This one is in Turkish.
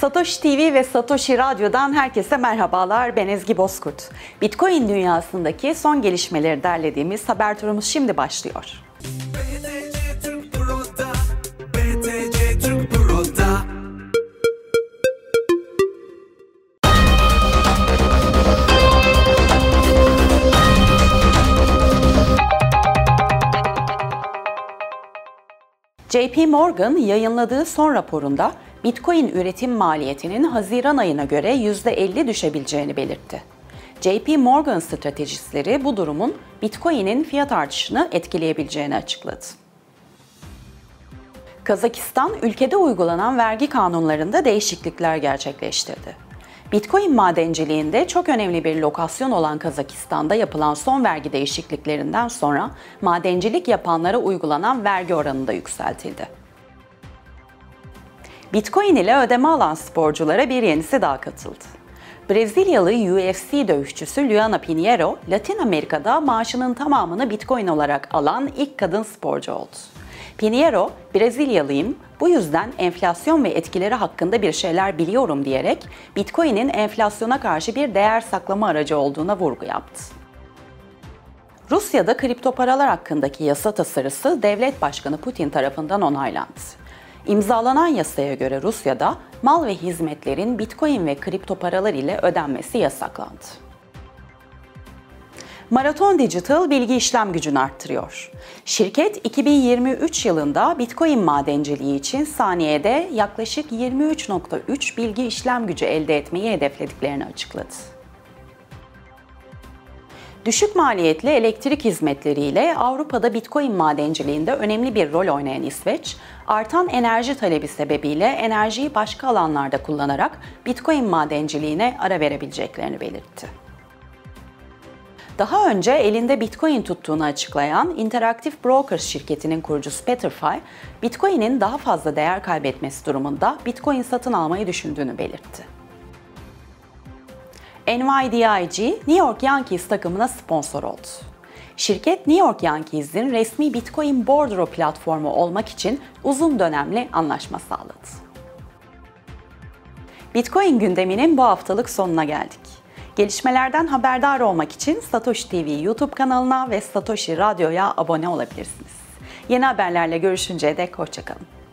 Satoshi TV ve Satoshi Radyo'dan herkese merhabalar. Ben Ezgi Bozkurt. Bitcoin dünyasındaki son gelişmeleri derlediğimiz haber turumuz şimdi başlıyor. JP Morgan yayınladığı son raporunda Bitcoin üretim maliyetinin Haziran ayına göre %50 düşebileceğini belirtti. JP Morgan stratejistleri bu durumun Bitcoin'in fiyat artışını etkileyebileceğini açıkladı. Kazakistan ülkede uygulanan vergi kanunlarında değişiklikler gerçekleştirdi. Bitcoin madenciliğinde çok önemli bir lokasyon olan Kazakistan'da yapılan son vergi değişikliklerinden sonra madencilik yapanlara uygulanan vergi oranı da yükseltildi. Bitcoin ile ödeme alan sporculara bir yenisi daha katıldı. Brezilyalı UFC dövüşçüsü Luana Pinheiro, Latin Amerika'da maaşının tamamını Bitcoin olarak alan ilk kadın sporcu oldu. Pinheiro, Brezilyalıyım, bu yüzden enflasyon ve etkileri hakkında bir şeyler biliyorum diyerek Bitcoin'in enflasyona karşı bir değer saklama aracı olduğuna vurgu yaptı. Rusya'da kripto paralar hakkındaki yasa tasarısı devlet başkanı Putin tarafından onaylandı. İmzalanan yasaya göre Rusya'da mal ve hizmetlerin Bitcoin ve kripto paralar ile ödenmesi yasaklandı. Maraton Digital bilgi işlem gücünü arttırıyor. Şirket 2023 yılında Bitcoin madenciliği için saniyede yaklaşık 23.3 bilgi işlem gücü elde etmeyi hedeflediklerini açıkladı. Düşük maliyetli elektrik hizmetleriyle Avrupa'da Bitcoin madenciliğinde önemli bir rol oynayan İsveç, artan enerji talebi sebebiyle enerjiyi başka alanlarda kullanarak Bitcoin madenciliğine ara verebileceklerini belirtti. Daha önce elinde Bitcoin tuttuğunu açıklayan Interactive Brokers şirketinin kurucusu Peterfy, Bitcoin'in daha fazla değer kaybetmesi durumunda Bitcoin satın almayı düşündüğünü belirtti. NYDIG, New York Yankees takımına sponsor oldu. Şirket New York Yankees'in resmi Bitcoin bordro platformu olmak için uzun dönemli anlaşma sağladı. Bitcoin gündeminin bu haftalık sonuna geldik. Gelişmelerden haberdar olmak için Satoshi TV YouTube kanalına ve Satoshi Radyo'ya abone olabilirsiniz. Yeni haberlerle görüşünceye dek hoşçakalın.